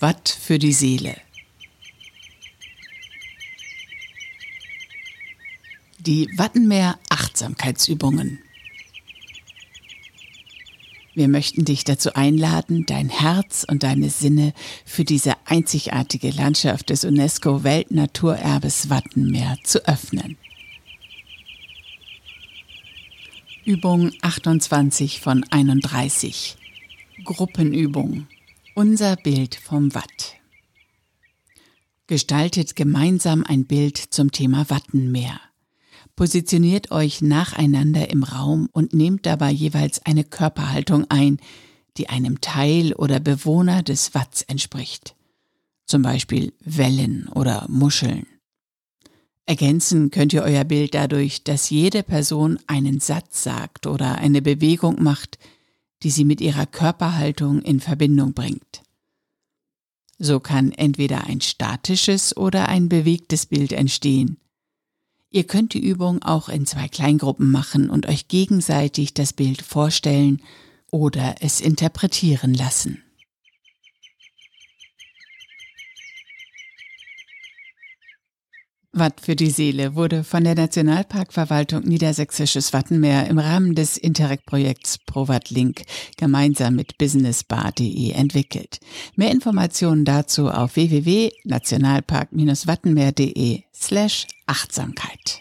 Watt für die Seele. Die Wattenmeer Achtsamkeitsübungen. Wir möchten dich dazu einladen, dein Herz und deine Sinne für diese einzigartige Landschaft des UNESCO Weltnaturerbes Wattenmeer zu öffnen. Übung 28 von 31. Gruppenübung. Unser Bild vom Watt. Gestaltet gemeinsam ein Bild zum Thema Wattenmeer. Positioniert euch nacheinander im Raum und nehmt dabei jeweils eine Körperhaltung ein, die einem Teil oder Bewohner des Watts entspricht. Zum Beispiel Wellen oder Muscheln. Ergänzen könnt ihr euer Bild dadurch, dass jede Person einen Satz sagt oder eine Bewegung macht, die sie mit ihrer Körperhaltung in Verbindung bringt. So kann entweder ein statisches oder ein bewegtes Bild entstehen. Ihr könnt die Übung auch in zwei Kleingruppen machen und euch gegenseitig das Bild vorstellen oder es interpretieren lassen. Watt für die Seele wurde von der Nationalparkverwaltung Niedersächsisches Wattenmeer im Rahmen des Interreg-Projekts ProWatt Link gemeinsam mit businessbar.de entwickelt. Mehr Informationen dazu auf www.nationalpark-wattenmeer.de slash Achtsamkeit.